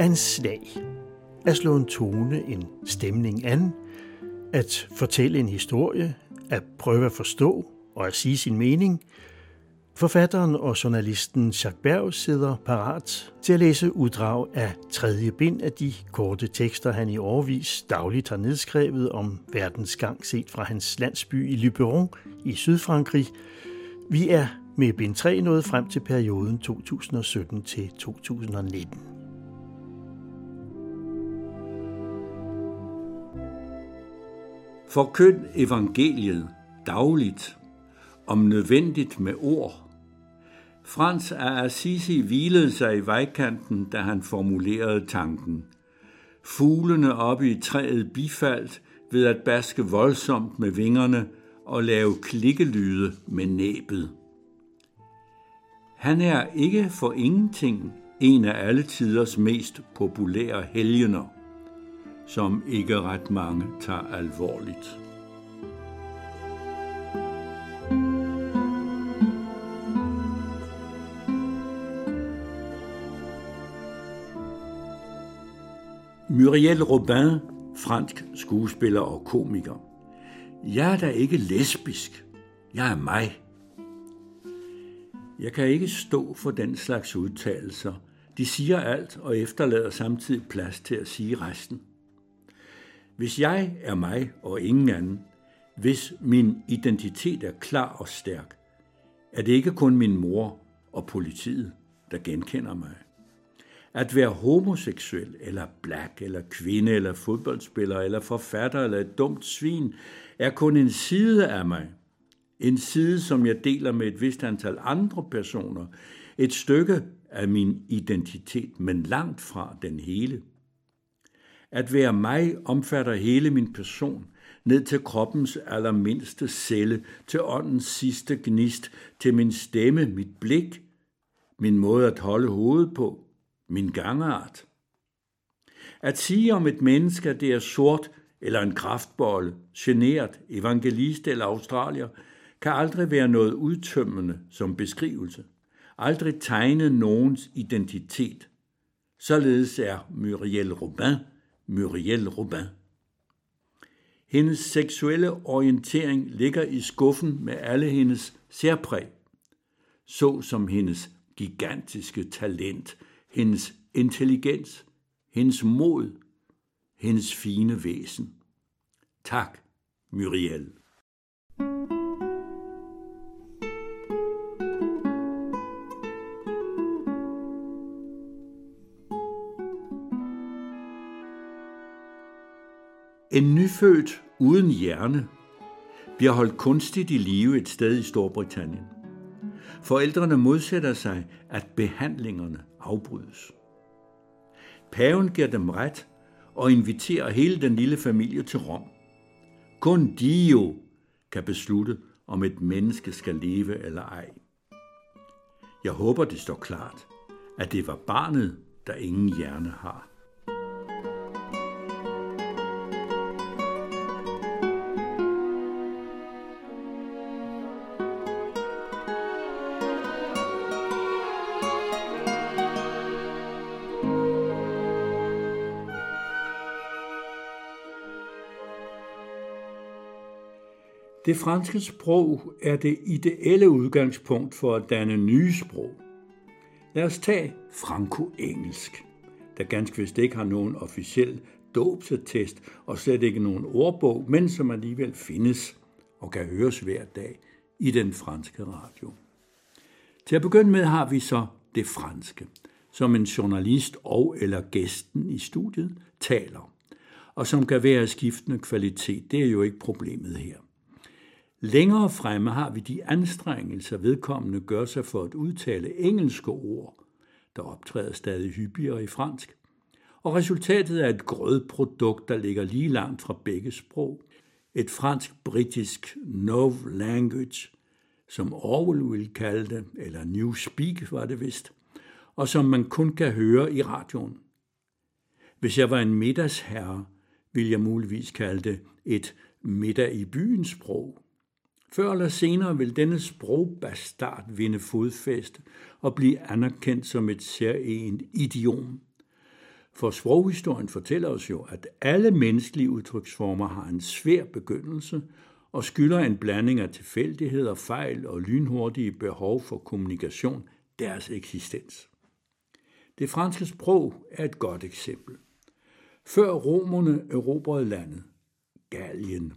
Anslag. At slå en tone, en stemning an, at fortælle en historie, at prøve at forstå og at sige sin mening. Forfatteren og journalisten Jacques Berg sidder parat til at læse uddrag af tredje bind af de korte tekster, han i årvis dagligt har nedskrevet om verdens gang set fra hans landsby i Luberon i Sydfrankrig. Vi er med bind 3 nået frem til perioden 2017 til 2019. Forkynd evangeliet dagligt, om nødvendigt med ord. Frans af Assisi hvilede sig i vejkanten, da han formulerede tanken. Fuglene oppe i træet bifaldt ved at baske voldsomt med vingerne og lave klikkelyde med næbet. Han er ikke for ingenting en af alle tiders mest populære helgener som ikke ret mange tager alvorligt. Muriel Robin, fransk skuespiller og komiker. Jeg er da ikke lesbisk. Jeg er mig. Jeg kan ikke stå for den slags udtalelser. De siger alt og efterlader samtidig plads til at sige resten. Hvis jeg er mig og ingen anden, hvis min identitet er klar og stærk, er det ikke kun min mor og politiet, der genkender mig. At være homoseksuel, eller black, eller kvinde, eller fodboldspiller, eller forfatter, eller et dumt svin, er kun en side af mig. En side, som jeg deler med et vist antal andre personer. Et stykke af min identitet, men langt fra den hele. At være mig omfatter hele min person, ned til kroppens allermindste celle, til åndens sidste gnist, til min stemme, mit blik, min måde at holde hovedet på, min gangart. At sige om et menneske, at det er sort eller en kraftbolle, generet, evangelist eller australier, kan aldrig være noget udtømmende som beskrivelse. Aldrig tegne nogens identitet. Således er Muriel Robin Muriel Robin. Hendes seksuelle orientering ligger i skuffen med alle hendes særpræg, så som hendes gigantiske talent, hendes intelligens, hendes mod, hendes fine væsen. Tak, Muriel. En nyfødt uden hjerne bliver holdt kunstigt i live et sted i Storbritannien. Forældrene modsætter sig, at behandlingerne afbrydes. Paven giver dem ret og inviterer hele den lille familie til Rom. Kun Dio kan beslutte, om et menneske skal leve eller ej. Jeg håber, det står klart, at det var barnet, der ingen hjerne har. Det franske sprog er det ideelle udgangspunkt for at danne nye sprog. Lad os tage franco-engelsk, der ganske vist ikke har nogen officiel dåbsetest og slet ikke nogen ordbog, men som alligevel findes og kan høres hver dag i den franske radio. Til at begynde med har vi så det franske, som en journalist og eller gæsten i studiet taler, og som kan være af skiftende kvalitet. Det er jo ikke problemet her. Længere fremme har vi de anstrengelser, vedkommende gør sig for at udtale engelske ord, der optræder stadig hyppigere i fransk. Og resultatet er et grødprodukt, der ligger lige langt fra begge sprog. Et fransk-britisk no language, som Orwell ville kalde det, eller New Speak var det vist, og som man kun kan høre i radioen. Hvis jeg var en middagsherre, ville jeg muligvis kalde det et middag i byens sprog. Før eller senere vil denne sprogbastard vinde fodfæste og blive anerkendt som et særligt idiom. For sproghistorien fortæller os jo, at alle menneskelige udtryksformer har en svær begyndelse og skylder en blanding af tilfældigheder, fejl og lynhurtige behov for kommunikation deres eksistens. Det franske sprog er et godt eksempel. Før romerne erobrede landet, Gallien,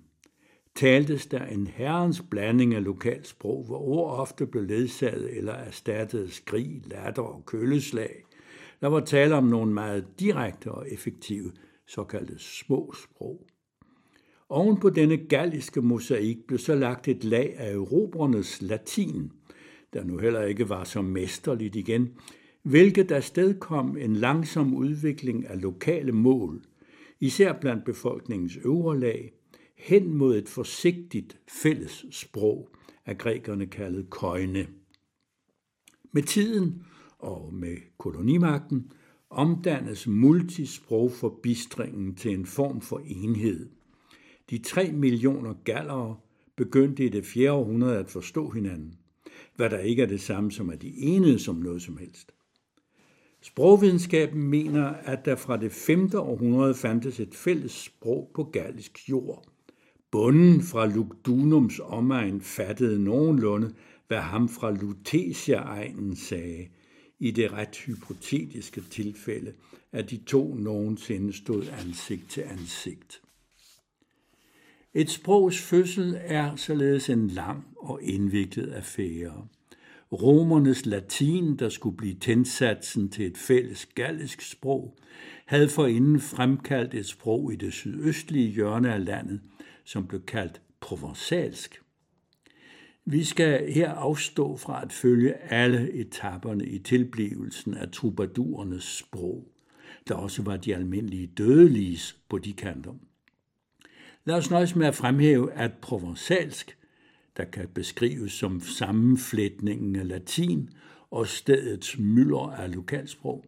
taltes der en herrens blanding af lokalsprog, hvor ord ofte blev ledsaget eller erstattet skrig, latter og køleslag. Der var tale om nogle meget direkte og effektive såkaldte små sprog. Oven på denne galliske mosaik blev så lagt et lag af erobrernes latin, der nu heller ikke var så mesterligt igen, hvilket der kom en langsom udvikling af lokale mål, især blandt befolkningens øvre lag, hen mod et forsigtigt fælles sprog, af grækerne kaldet køjne. Med tiden og med kolonimagten omdannes multisprogforbistringen til en form for enhed. De tre millioner gallere begyndte i det fjerde århundrede at forstå hinanden, hvad der ikke er det samme som at de enede som noget som helst. Sprogvidenskaben mener, at der fra det 5. århundrede fandtes et fælles sprog på gallisk jord. Bunden fra Lugdunums omegn fattede nogenlunde, hvad ham fra Lutetia-egnen sagde, i det ret hypotetiske tilfælde, at de to nogensinde stod ansigt til ansigt. Et sprogs fødsel er således en lang og indviklet affære. Romernes latin, der skulle blive tændsatsen til et fælles gallisk sprog, havde forinden fremkaldt et sprog i det sydøstlige hjørne af landet, som blev kaldt provensalsk. Vi skal her afstå fra at følge alle etapperne i tilblivelsen af troubadourernes sprog, der også var de almindelige dødeliges på de kanter. Lad os nøjes med at fremhæve, at provensalsk, der kan beskrives som sammenflætningen af latin og stedets mylder af lokalsprog,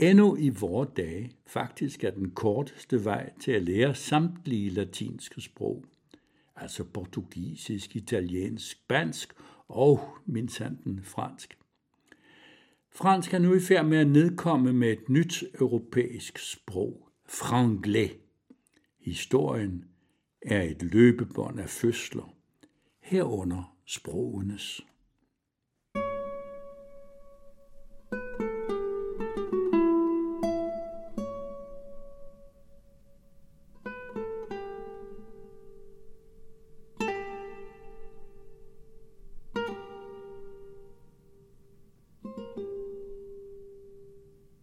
endnu i vore dage faktisk er den korteste vej til at lære samtlige latinske sprog, altså portugisisk, italiensk, spansk og mindsanten fransk. Fransk er nu i færd med at nedkomme med et nyt europæisk sprog, franglais. Historien er et løbebånd af fødsler, herunder sprogenes.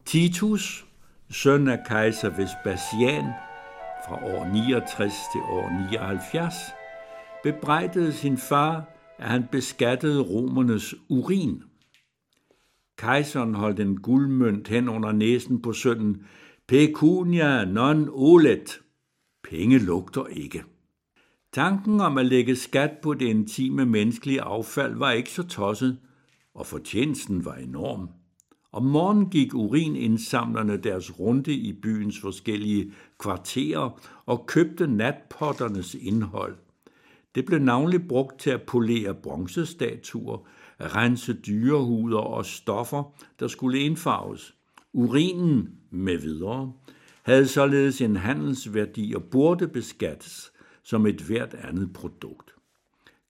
Titus, søn af kejser Vespasian, fra år 69 til år 79, bebrejdede sin far, at han beskattede romernes urin. Kejseren holdt en guldmønt hen under næsen på sønnen, pecunia non olet. Penge lugter ikke. Tanken om at lægge skat på det intime menneskelige affald var ikke så tosset, og fortjenesten var enorm. Om morgenen gik urinindsamlerne deres runde i byens forskellige kvarterer og købte natpotternes indhold. Det blev navnlig brugt til at polere bronzestatuer, rense dyrehuder og stoffer, der skulle indfarves. Urinen med videre havde således en handelsværdi og burde beskattes som et hvert andet produkt.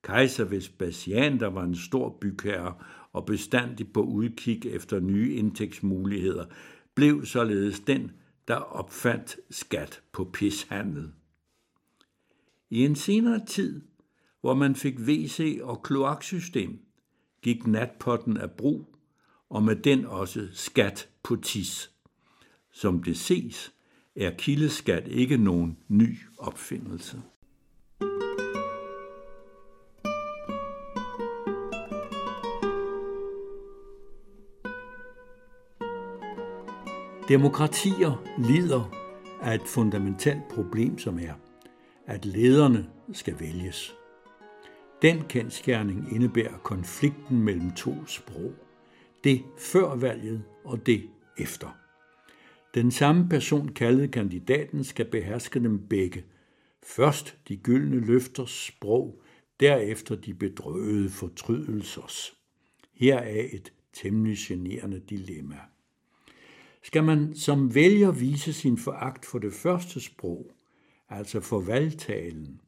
Kejser Vespasian, der var en stor bygherre og bestandig på udkig efter nye indtægtsmuligheder, blev således den, der opfandt skat på pishandel. I en senere tid, hvor man fik WC og kloaksystem, gik natpotten af brug, og med den også skat på tis. Som det ses, er kildeskat ikke nogen ny opfindelse. Demokratier lider af et fundamentalt problem, som er, at lederne skal vælges. Den kendskærning indebærer konflikten mellem to sprog. Det før valget og det efter. Den samme person kaldet kandidaten skal beherske dem begge, Først de gyldne løfters sprog, derefter de bedrøvede fortrydelsers. Her er et temmelig generende dilemma. Skal man som vælger vise sin foragt for det første sprog, altså for valgtalen,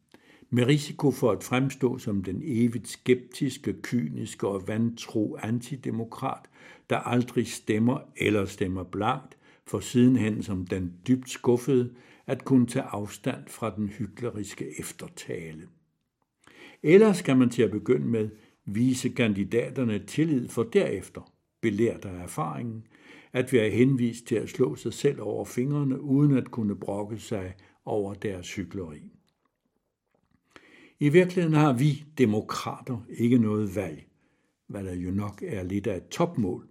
med risiko for at fremstå som den evigt skeptiske, kyniske og vantro antidemokrat, der aldrig stemmer eller stemmer blankt, for sidenhen som den dybt skuffede at kunne tage afstand fra den hykleriske eftertale. Eller skal man til at begynde med vise kandidaterne tillid for derefter, belært af erfaringen, at være henvist til at slå sig selv over fingrene uden at kunne brokke sig over deres hykleri. I virkeligheden har vi demokrater ikke noget valg, hvad der jo nok er lidt af et topmål.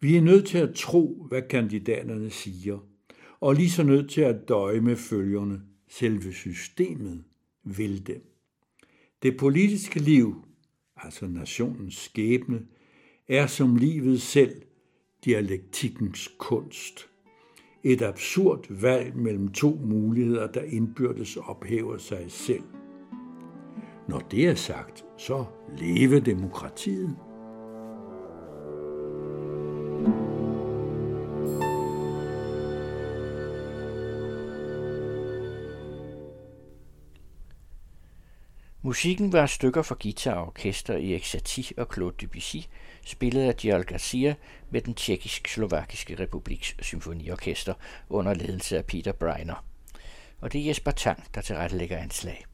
Vi er nødt til at tro, hvad kandidaterne siger, og lige så nødt til at døje med følgerne. Selve systemet vil dem. Det politiske liv, altså nationens skæbne, er som livet selv dialektikkens kunst. Et absurd valg mellem to muligheder, der indbyrdes ophæver sig selv. Når det er sagt, så leve demokratiet. Musikken var stykker for guitar og orkester i Exati og Claude Debussy, spillet af Gial Garcia med den tjekkisk-slovakiske republiks symfoniorkester under ledelse af Peter Breiner. Og det er Jesper Tang, der tilrettelægger anslag.